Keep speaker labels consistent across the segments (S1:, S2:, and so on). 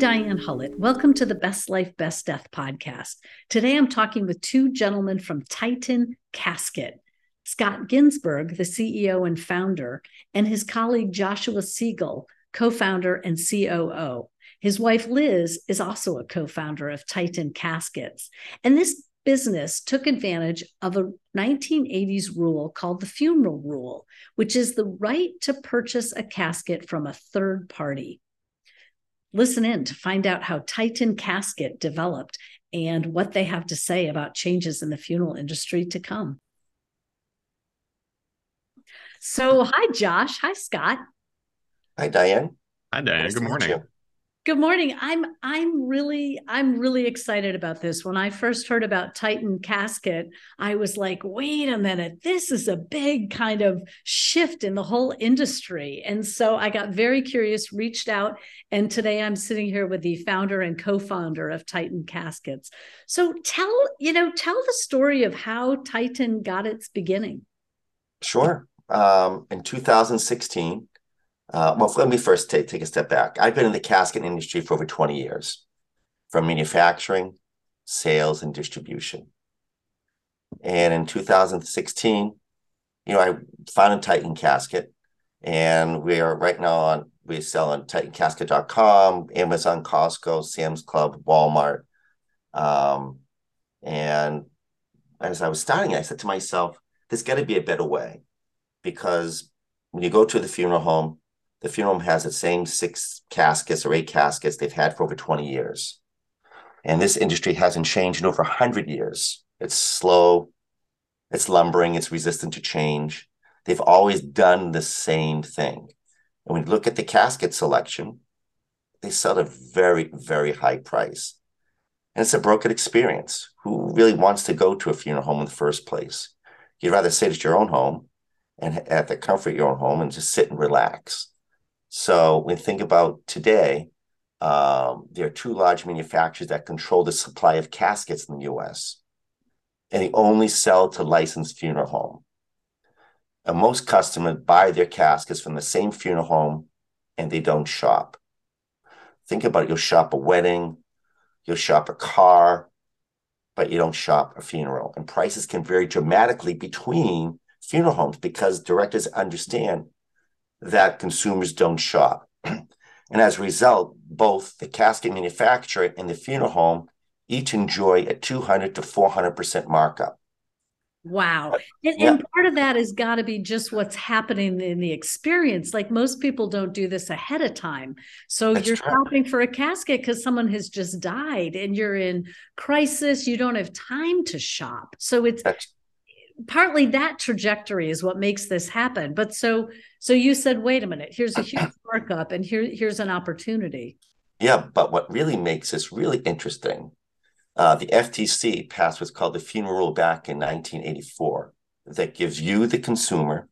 S1: Diane Hullet. Welcome to the Best Life, Best Death podcast. Today I'm talking with two gentlemen from Titan Casket Scott Ginsberg, the CEO and founder, and his colleague Joshua Siegel, co founder and COO. His wife Liz is also a co founder of Titan Caskets. And this business took advantage of a 1980s rule called the funeral rule, which is the right to purchase a casket from a third party. Listen in to find out how Titan Casket developed and what they have to say about changes in the funeral industry to come. So, hi, Josh. Hi, Scott.
S2: Hi, Diane.
S3: Hi, Diane. Nice Good morning.
S1: Good morning. I'm I'm really I'm really excited about this. When I first heard about Titan Casket, I was like, "Wait a minute. This is a big kind of shift in the whole industry." And so I got very curious, reached out, and today I'm sitting here with the founder and co-founder of Titan Caskets. So tell, you know, tell the story of how Titan got its beginning.
S2: Sure. Um, in 2016, uh, well, let me first take, take a step back. I've been in the casket industry for over 20 years, from manufacturing, sales, and distribution. And in 2016, you know, I founded Titan Casket, and we are right now on we sell on TitanCasket.com, Amazon, Costco, Sam's Club, Walmart. Um, and as I was starting, I said to myself, "There's got to be a better way," because when you go to the funeral home, the funeral home has the same six caskets or eight caskets they've had for over 20 years. And this industry hasn't changed in over 100 years. It's slow, it's lumbering, it's resistant to change. They've always done the same thing. And when you look at the casket selection, they sell at a very, very high price. And it's a broken experience. Who really wants to go to a funeral home in the first place? You'd rather sit at your own home and at the comfort of your own home and just sit and relax. So when think about today, um, there are two large manufacturers that control the supply of caskets in the U.S. and they only sell to licensed funeral home. And most customers buy their caskets from the same funeral home and they don't shop. Think about it. You'll shop a wedding, you'll shop a car, but you don't shop a funeral. And prices can vary dramatically between funeral homes because directors understand that consumers don't shop. and as a result, both the casket manufacturer and the funeral home each enjoy a 200 to 400% markup.
S1: Wow. Uh, and, yeah. and, part of that has got to be just what's happening in the experience. Like most people don't do this ahead of time. So That's you're true. shopping for a casket because someone has just died and you're in crisis. You don't have time to shop. So it's That's- partly that trajectory is what makes this happen. But so so you said, wait a minute, here's a huge markup and here here's an opportunity.
S2: Yeah, but what really makes this really interesting, uh, the FTC passed what's called the funeral rule back in 1984 that gives you, the consumer,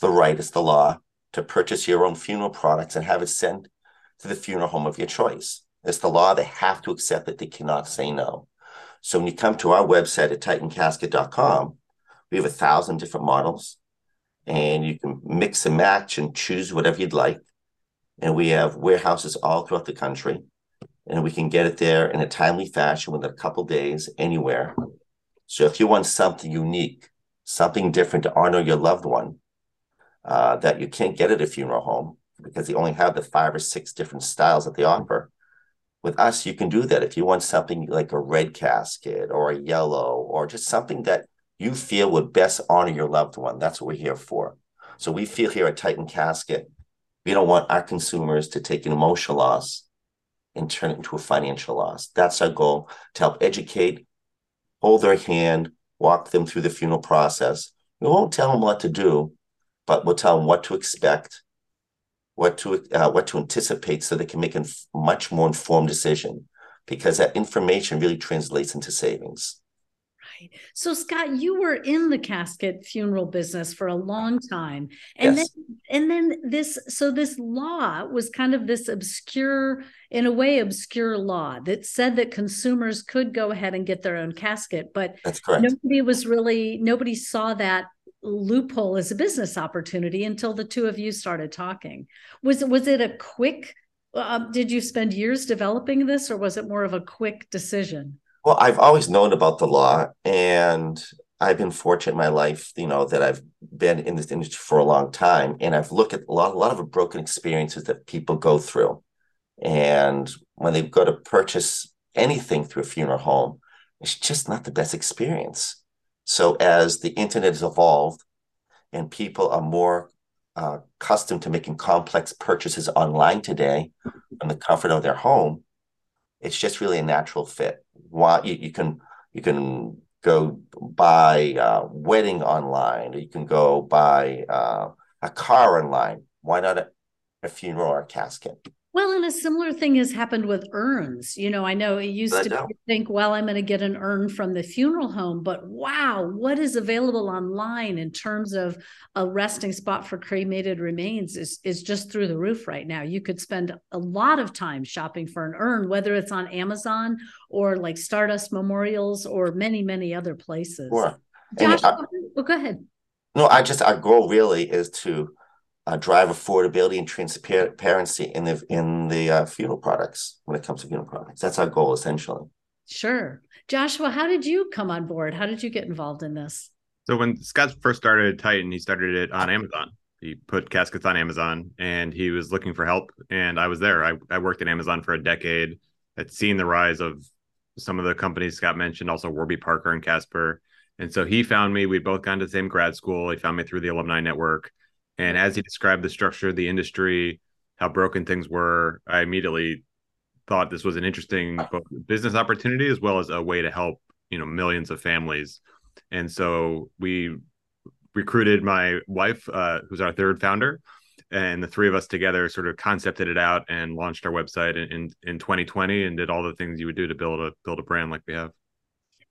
S2: the right, it's the law, to purchase your own funeral products and have it sent to the funeral home of your choice. It's the law. They have to accept it. They cannot say no. So when you come to our website at titancasket.com, we have a thousand different models, and you can mix and match and choose whatever you'd like. And we have warehouses all throughout the country, and we can get it there in a timely fashion within a couple days anywhere. So if you want something unique, something different to honor your loved one uh, that you can't get at a funeral home because they only have the five or six different styles that they offer. With us, you can do that. If you want something like a red casket or a yellow or just something that you feel would best honor your loved one. That's what we're here for. So we feel here at Titan Casket, we don't want our consumers to take an emotional loss and turn it into a financial loss. That's our goal to help educate, hold their hand, walk them through the funeral process. We won't tell them what to do, but we'll tell them what to expect, what to uh, what to anticipate, so they can make a much more informed decision. Because that information really translates into savings.
S1: Right. So Scott, you were in the casket funeral business for a long time. And yes. then and then this so this law was kind of this obscure in a way obscure law that said that consumers could go ahead and get their own casket, but
S2: That's correct.
S1: nobody was really nobody saw that loophole as a business opportunity until the two of you started talking. Was was it a quick Um, did you spend years developing this, or was it more of a quick decision?
S2: Well, I've always known about the law, and I've been fortunate in my life, you know, that I've been in this industry for a long time, and I've looked at a lot, a lot of broken experiences that people go through, and when they go to purchase anything through a funeral home, it's just not the best experience. So as the internet has evolved, and people are more uh, accustomed to making complex purchases online today from the comfort of their home, it's just really a natural fit. Why you, you can you can go buy a wedding online, you can go buy uh, a car online. Why not a, a funeral or a casket?
S1: Well, and a similar thing has happened with urns. You know, I know it used I to know. think, well, I'm going to get an urn from the funeral home, but wow, what is available online in terms of a resting spot for cremated remains is is just through the roof right now. You could spend a lot of time shopping for an urn, whether it's on Amazon or like Stardust Memorials or many, many other places.
S2: Sure.
S1: Josh, I, well, go ahead.
S2: No, I just our goal really is to uh, drive affordability and transparency in the in the uh, funeral products when it comes to funeral products. That's our goal essentially.
S1: Sure, Joshua. How did you come on board? How did you get involved in this?
S3: So when Scott first started Titan, he started it on Amazon. He put caskets on Amazon, and he was looking for help. And I was there. I, I worked at Amazon for a decade. Had seen the rise of some of the companies Scott mentioned, also Warby Parker and Casper. And so he found me. We'd both gone to the same grad school. He found me through the alumni network and as he described the structure of the industry, how broken things were, I immediately thought this was an interesting business opportunity as well as a way to help, you know, millions of families. And so we recruited my wife, uh, who's our third founder, and the three of us together sort of concepted it out and launched our website in, in, in 2020 and did all the things you would do to build a build a brand like we have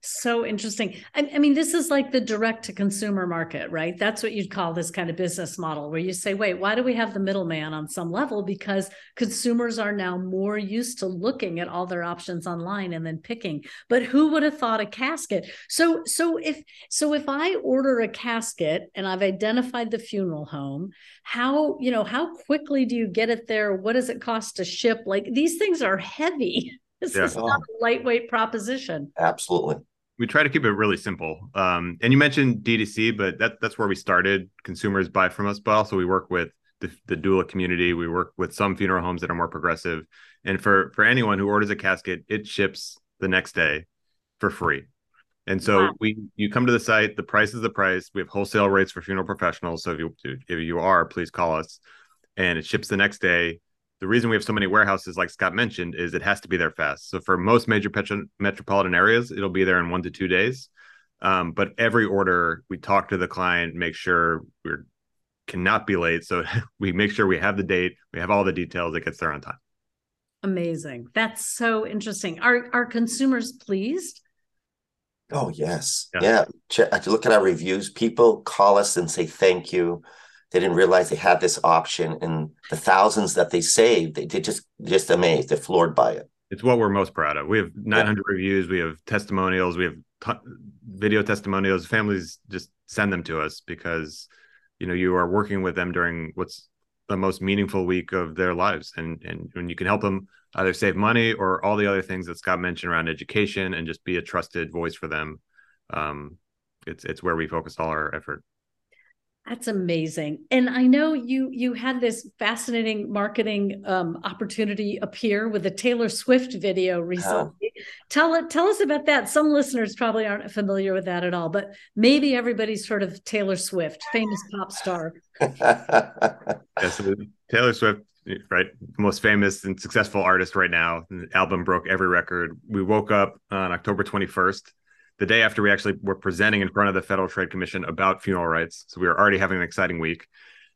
S1: so interesting. I, I, mean, this is like the direct to consumer market, right? That's what you'd call this kind of business model where you say, wait, why do we have the middleman on some level? Because consumers are now more used to looking at all their options online and then picking. But who would have thought a casket? So, so if so if I order a casket and I've identified the funeral home, how, you know, how quickly do you get it there? What does it cost to ship? Like these things are heavy. This yeah. is not a lightweight proposition.
S2: Absolutely
S3: we try to keep it really simple. Um, and you mentioned D2C, but that that's where we started. Consumers buy from us, but also we work with the, the doula community. We work with some funeral homes that are more progressive. And for for anyone who orders a casket, it ships the next day for free. And so wow. we you come to the site, the price is the price. We have wholesale rates for funeral professionals. So if you if you are, please call us. And it ships the next day the reason we have so many warehouses, like Scott mentioned, is it has to be there fast. So for most major petro- metropolitan areas, it'll be there in one to two days. Um, but every order, we talk to the client, make sure we cannot be late. So we make sure we have the date, we have all the details, it gets there on time.
S1: Amazing. That's so interesting. Are are consumers pleased?
S2: Oh yes, yeah. yeah. Check, look at our reviews. People call us and say thank you they didn't realize they had this option and the thousands that they saved they did just just amazed they're floored by it.
S3: It's what we're most proud of. We have 900 yeah. reviews we have testimonials we have t- video testimonials families just send them to us because you know you are working with them during what's the most meaningful week of their lives and and when you can help them either save money or all the other things that scott mentioned around education and just be a trusted voice for them. Um, it's it's where we focus all our effort
S1: that's amazing. And I know you you had this fascinating marketing um, opportunity appear with the Taylor Swift video recently. Tell it tell us about that. Some listeners probably aren't familiar with that at all, but maybe everybody's heard of Taylor Swift, famous pop star.
S3: yes, Taylor Swift, right, most famous and successful artist right now. The album broke every record. We woke up on October 21st the day after we actually were presenting in front of the Federal Trade Commission about funeral rights. So we were already having an exciting week.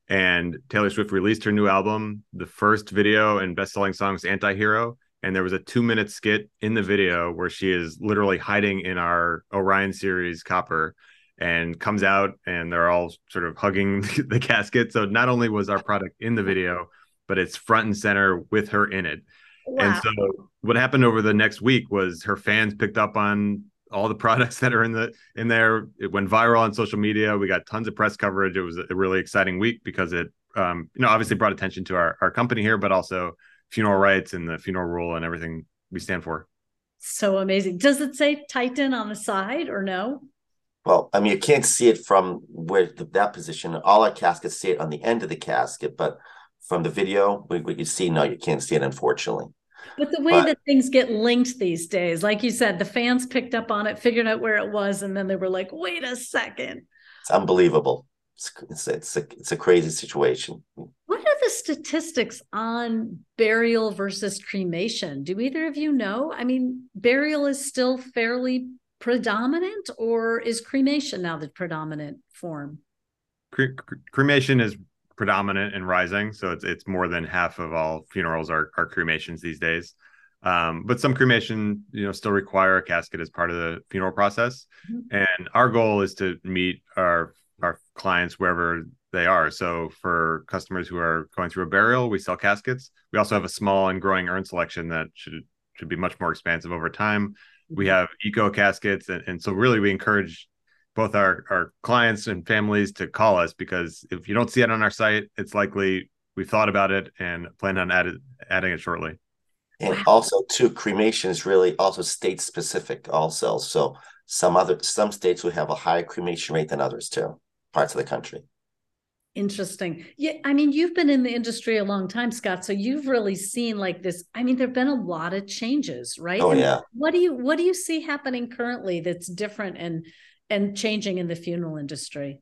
S3: And Taylor Swift released her new album. The first video and best-selling song is "Anti-Hero," and there was a two-minute skit in the video where she is literally hiding in our Orion series copper and comes out and they're all sort of hugging the casket. So not only was our product in the video, but it's front and center with her in it. Wow. And so what happened over the next week was her fans picked up on all the products that are in the in there. It went viral on social media. We got tons of press coverage. It was a really exciting week because it, um, you know, obviously brought attention to our our company here, but also funeral rites and the funeral rule and everything we stand for.
S1: So amazing. Does it say Titan on the side or no?
S2: Well, I mean, you can't see it from where the, that position. All our caskets see it on the end of the casket, but from the video, what you see, no, you can't see it, unfortunately.
S1: But the way but, that things get linked these days, like you said, the fans picked up on it, figured out where it was, and then they were like, "Wait a second.
S2: It's unbelievable. It's it's it's a, it's a crazy situation.
S1: What are the statistics on burial versus cremation? Do either of you know? I mean, burial is still fairly predominant, or is cremation now the predominant form?
S3: Cre- cremation is predominant and rising, so it's it's more than half of all funerals are are cremations these days. Um, but some cremation, you know, still require a casket as part of the funeral process. Mm-hmm. And our goal is to meet our our clients wherever they are. So for customers who are going through a burial, we sell caskets. We also have a small and growing urn selection that should should be much more expansive over time we have eco caskets and, and so really we encourage both our our clients and families to call us because if you don't see it on our site it's likely we've thought about it and plan on add, adding it shortly
S2: and also too cremation is really also state specific also so some other some states will have a higher cremation rate than others too parts of the country
S1: Interesting. Yeah, I mean, you've been in the industry a long time, Scott. So you've really seen like this. I mean, there've been a lot of changes, right?
S2: Oh and yeah.
S1: What do you what do you see happening currently that's different and and changing in the funeral industry?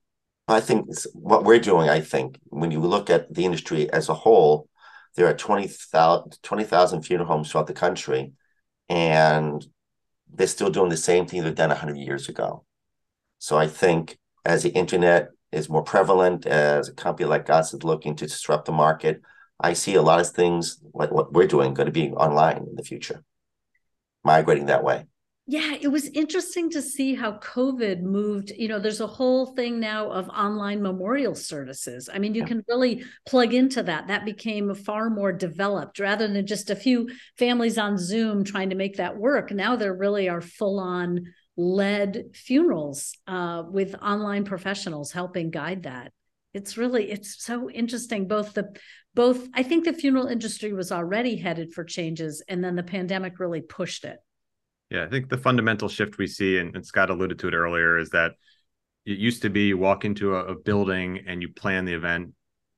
S2: I think what we're doing. I think when you look at the industry as a whole, there are 20,000 20, funeral homes throughout the country, and they're still doing the same thing they've done 100 years ago. So I think as the internet is more prevalent as a company like us is looking to disrupt the market. I see a lot of things like what we're doing going to be online in the future, migrating that way.
S1: Yeah, it was interesting to see how COVID moved. You know, there's a whole thing now of online memorial services. I mean, you yeah. can really plug into that. That became far more developed rather than just a few families on Zoom trying to make that work. Now there really are full on led funerals uh, with online professionals helping guide that it's really it's so interesting both the both i think the funeral industry was already headed for changes and then the pandemic really pushed it
S3: yeah i think the fundamental shift we see and, and scott alluded to it earlier is that it used to be you walk into a, a building and you plan the event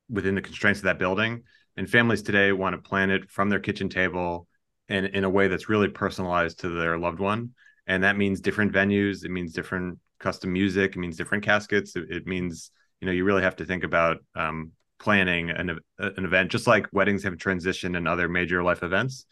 S3: within the constraints of that building and families today want to plan it from their kitchen table and in a way that's really personalized to their loved one and that means different venues it means different custom music it means different caskets it, it means you know you really have to think about um, planning an, an event just like weddings have transitioned and other major life events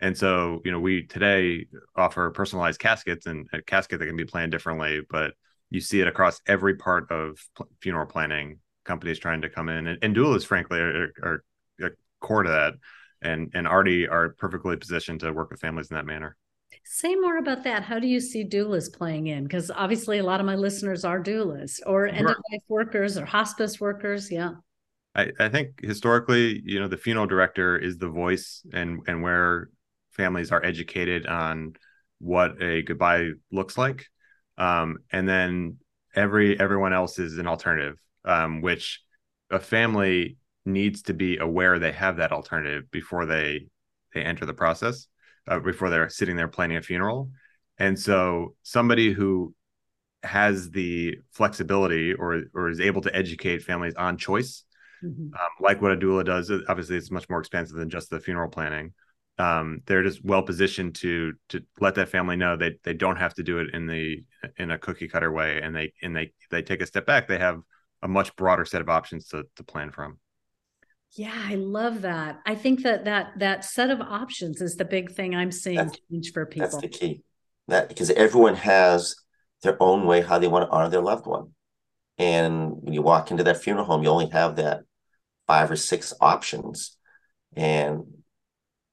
S3: and so you know we today offer personalized caskets and a casket that can be planned differently but you see it across every part of funeral planning companies trying to come in and, and doulas frankly are, are, are core to that and and already are perfectly positioned to work with families in that manner
S1: Say more about that. How do you see doulas playing in? Because obviously, a lot of my listeners are doulas or end of life workers or hospice workers. Yeah.
S3: I, I think historically, you know, the funeral director is the voice and and where families are educated on what a goodbye looks like, um, and then every everyone else is an alternative, um, which a family needs to be aware they have that alternative before they they enter the process uh, before they're sitting there planning a funeral. And so somebody who has the flexibility or or is able to educate families on choice, mm-hmm. um, like what a doula does. Obviously, it's much more expensive than just the funeral planning. Um, they're just well positioned to to let that family know that they don't have to do it in the in a cookie cutter way, and they and they they take a step back. They have a much broader set of options to to plan from.
S1: Yeah, I love that. I think that that that set of options is the big thing I'm seeing that's, change for people.
S2: That's the key. That because everyone has their own way how they want to honor their loved one. And when you walk into that funeral home, you only have that five or six options. And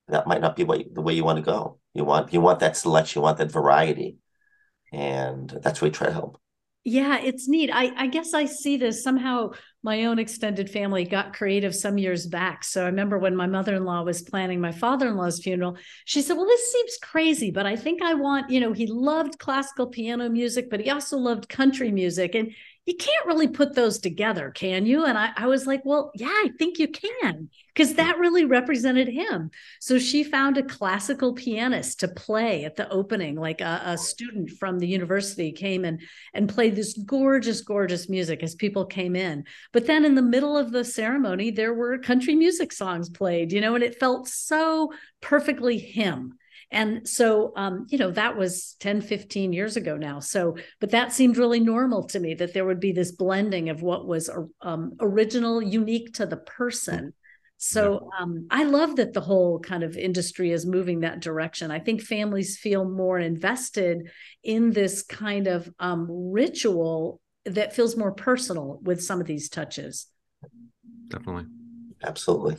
S2: that might not be what, the way you want to go. You want you want that selection, you want that variety. And that's where we try to help.
S1: Yeah, it's neat. I, I guess I see this somehow. My own extended family got creative some years back. So I remember when my mother in law was planning my father in law's funeral, she said, Well, this seems crazy, but I think I want, you know, he loved classical piano music, but he also loved country music. And you can't really put those together, can you? And I, I was like, well, yeah, I think you can, because hmm. that really represented him. So she found a classical pianist to play at the opening, like a, a student from the university came and and played this gorgeous, gorgeous music as people came in. But then in the middle of the ceremony, there were country music songs played, you know, and it felt so perfectly him and so, um, you know, that was 10, 15 years ago now. So, but that seemed really normal to me that there would be this blending of what was um, original, unique to the person. So um, I love that the whole kind of industry is moving that direction. I think families feel more invested in this kind of um, ritual that feels more personal with some of these touches.
S3: Definitely.
S2: Absolutely.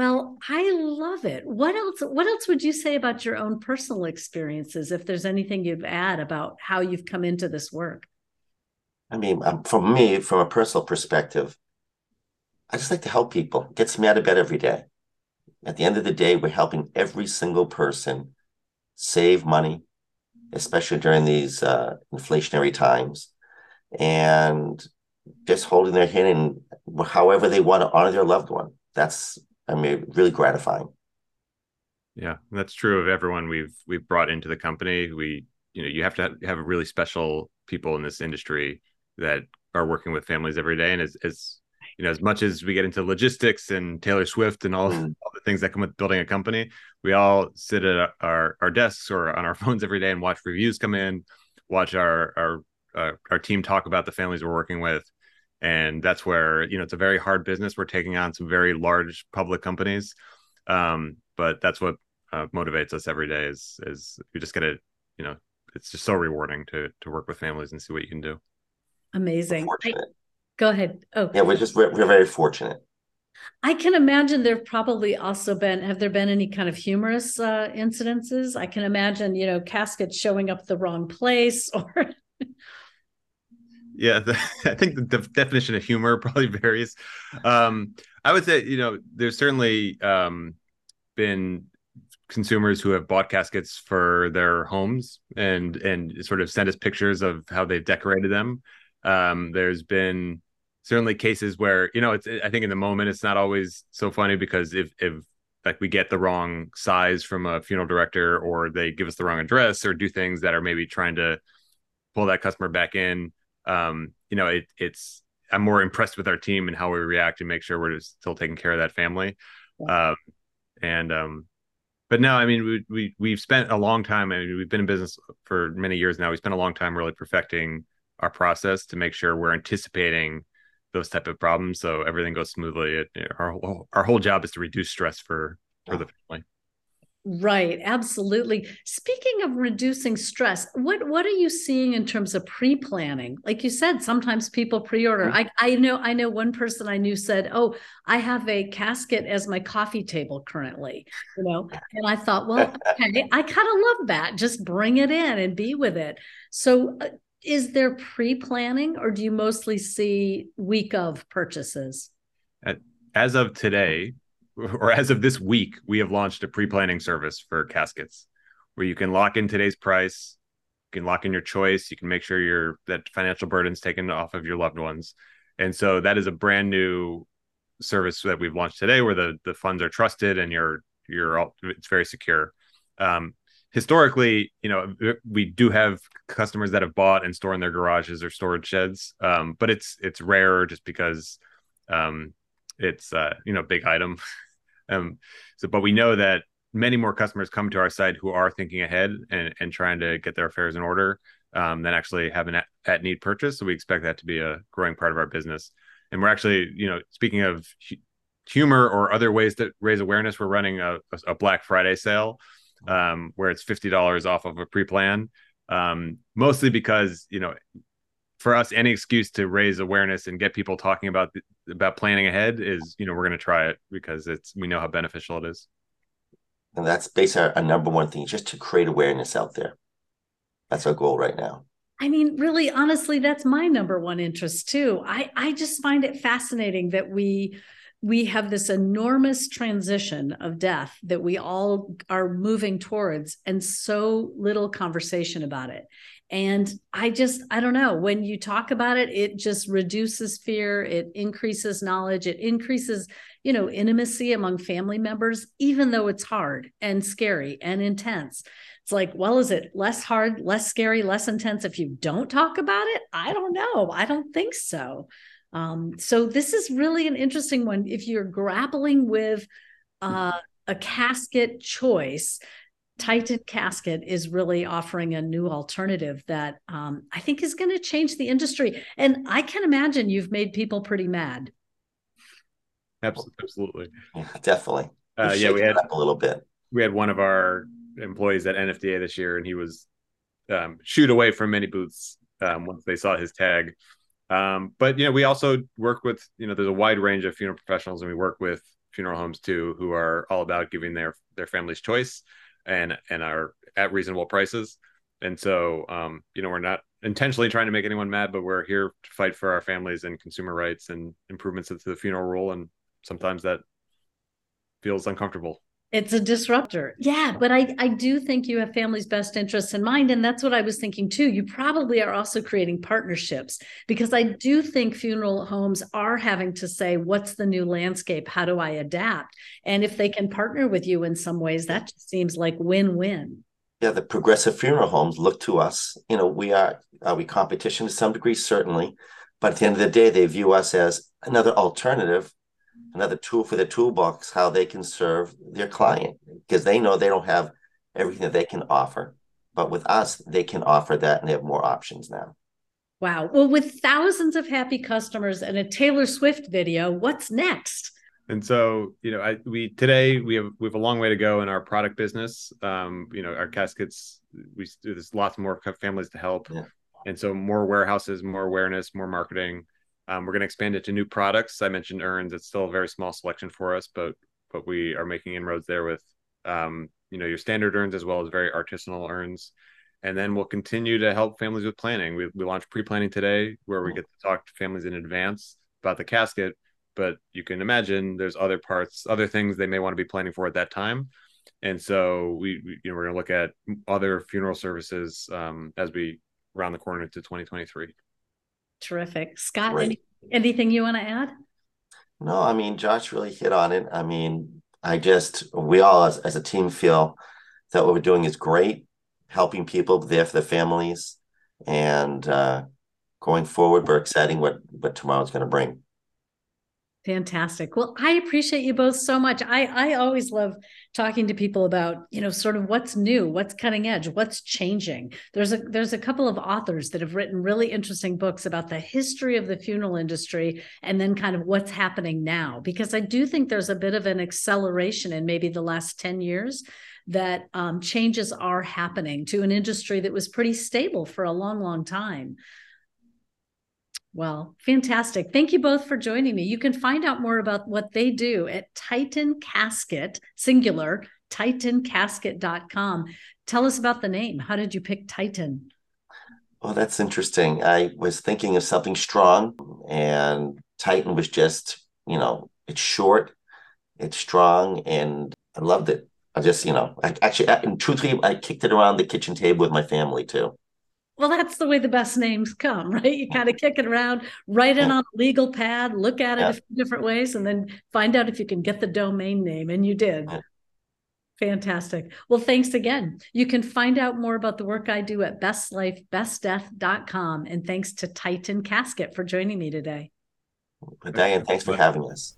S1: Well, I love it. What else what else would you say about your own personal experiences if there's anything you'd add about how you've come into this work?
S2: I mean, um, for me, from a personal perspective, I just like to help people. It gets me out of bed every day. At the end of the day, we're helping every single person save money, especially during these uh, inflationary times, and just holding their hand and however they want to honor their loved one. That's I mean, really gratifying.
S3: Yeah, that's true of everyone we've we've brought into the company. We, you know, you have to have really special people in this industry that are working with families every day. And as, as you know, as much as we get into logistics and Taylor Swift and all, mm. all the things that come with building a company, we all sit at our our desks or on our phones every day and watch reviews come in, watch our our uh, our team talk about the families we're working with, and that's where you know it's a very hard business. We're taking on some very large public companies um, but that's what uh, motivates us every day is is you just gotta you know it's just so rewarding to to work with families and see what you can do.
S1: Amazing. I, go ahead. Oh.
S2: Yeah we're just we're, we're very fortunate.
S1: I can imagine there've probably also been have there been any kind of humorous uh, incidences? I can imagine, you know, caskets showing up the wrong place or
S3: yeah the, i think the de- definition of humor probably varies. Um, i would say you know there's certainly um, been consumers who have bought caskets for their homes and and sort of sent us pictures of how they've decorated them. Um, there's been certainly cases where you know it's i think in the moment it's not always so funny because if if like we get the wrong size from a funeral director or they give us the wrong address or do things that are maybe trying to pull that customer back in um, you know, it, it's I'm more impressed with our team and how we react and make sure we're still taking care of that family. Yeah. Um, and um, but no, I mean, we we we've spent a long time. I mean, we've been in business for many years now. We spent a long time really perfecting our process to make sure we're anticipating those type of problems, so everything goes smoothly. It, our our whole job is to reduce stress for for the family.
S1: Right, absolutely. Speaking of reducing stress, what what are you seeing in terms of pre-planning? Like you said, sometimes people pre-order. Mm-hmm. I I know I know one person I knew said, "Oh, I have a casket as my coffee table currently." You know, and I thought, well, okay, I kind of love that. Just bring it in and be with it. So, uh, is there pre-planning, or do you mostly see week of purchases?
S3: As of today, or as of this week, we have launched a pre-planning service for caskets where you can lock in today's price, you can lock in your choice, you can make sure your that financial burden's taken off of your loved ones. And so that is a brand new service that we've launched today where the the funds are trusted and you're you're all, it's very secure. Um, historically, you know, we do have customers that have bought and store in their garages or storage sheds, um, but it's it's rare just because um, it's uh, you know big item. um, so, but we know that many more customers come to our site who are thinking ahead and, and trying to get their affairs in order um, than actually have an at, at need purchase. So we expect that to be a growing part of our business. And we're actually, you know, speaking of humor or other ways to raise awareness, we're running a, a Black Friday sale um, where it's fifty dollars off of a pre-plan. Um, mostly because you know for us any excuse to raise awareness and get people talking about about planning ahead is you know we're going to try it because it's we know how beneficial it is
S2: and that's basically our, number one thing just to create awareness out there that's our goal right now
S1: I mean, really, honestly, that's my number one interest too. I I just find it fascinating that we we have this enormous transition of death that we all are moving towards, and so little conversation about it. And I just, I don't know, when you talk about it, it just reduces fear, it increases knowledge, it increases, you know, intimacy among family members, even though it's hard and scary and intense. It's like, well, is it less hard, less scary, less intense if you don't talk about it? I don't know. I don't think so. Um, so this is really an interesting one. If you're grappling with uh, a casket choice, Titan Casket is really offering a new alternative that um, I think is going to change the industry. And I can imagine you've made people pretty mad.
S3: Absolutely,
S2: yeah, definitely.
S3: Uh, yeah, we had
S2: a little bit.
S3: We had one of our employees at NFDA this year, and he was um, shooed away from many booths um, once they saw his tag. Um, but you know, we also work with you know, there's a wide range of funeral professionals, and we work with funeral homes too, who are all about giving their their families choice and and are at reasonable prices. And so, um, you know, we're not intentionally trying to make anyone mad, but we're here to fight for our families and consumer rights and improvements to the funeral rule. And sometimes that feels uncomfortable
S1: it's a disruptor. Yeah. But i i do think you have family's best interests in mind and that's what i was thinking too. You probably are also creating partnerships because i do think funeral homes are having to say what's the new landscape? How do i adapt? And if they can partner with you in some ways that just seems like win-win.
S2: Yeah the progressive funeral homes look to us you know we are are we competition to some degree? Certainly. But at the end of the day they view us as another alternative another tool for the toolbox how they can serve their client because they know they don't have everything that they can offer. But with us they can offer that and they have more options now.
S1: Wow. Well with thousands of happy customers and a taylor swift video what's next?
S3: And so you know I, we today we have we have a long way to go in our product business. Um you know our caskets we there's lots more families to help. Yeah. and so more warehouses more awareness more marketing um, we're going to expand it to new products. I mentioned urns; it's still a very small selection for us, but but we are making inroads there with um, you know your standard urns as well as very artisanal urns. And then we'll continue to help families with planning. We we launched pre-planning today, where we get to talk to families in advance about the casket. But you can imagine there's other parts, other things they may want to be planning for at that time. And so we, we you know we're going to look at other funeral services um, as we round the corner to 2023.
S1: Terrific. Scott, any, anything you want to add?
S2: No, I mean, Josh really hit on it. I mean, I just, we all as, as a team feel that what we're doing is great, helping people there for their families. And uh, going forward, we're exciting what, what tomorrow's going to bring.
S1: Fantastic. Well, I appreciate you both so much. I I always love talking to people about, you know, sort of what's new, what's cutting edge, what's changing. There's a there's a couple of authors that have written really interesting books about the history of the funeral industry and then kind of what's happening now because I do think there's a bit of an acceleration in maybe the last 10 years that um, changes are happening to an industry that was pretty stable for a long long time. Well, fantastic. Thank you both for joining me. You can find out more about what they do at Titan Casket, singular, titancasket.com. Tell us about the name. How did you pick Titan?
S2: Well, that's interesting. I was thinking of something strong, and Titan was just, you know, it's short, it's strong, and I loved it. I just, you know, I actually, truthfully, I kicked it around the kitchen table with my family too
S1: well, that's the way the best names come, right? You kind of kick it around, write it on a legal pad, look at it yeah. a few different ways, and then find out if you can get the domain name. And you did. Fantastic. Well, thanks again. You can find out more about the work I do at bestlifebestdeath.com. And thanks to Titan Casket for joining me today.
S2: Diane, thanks for having us.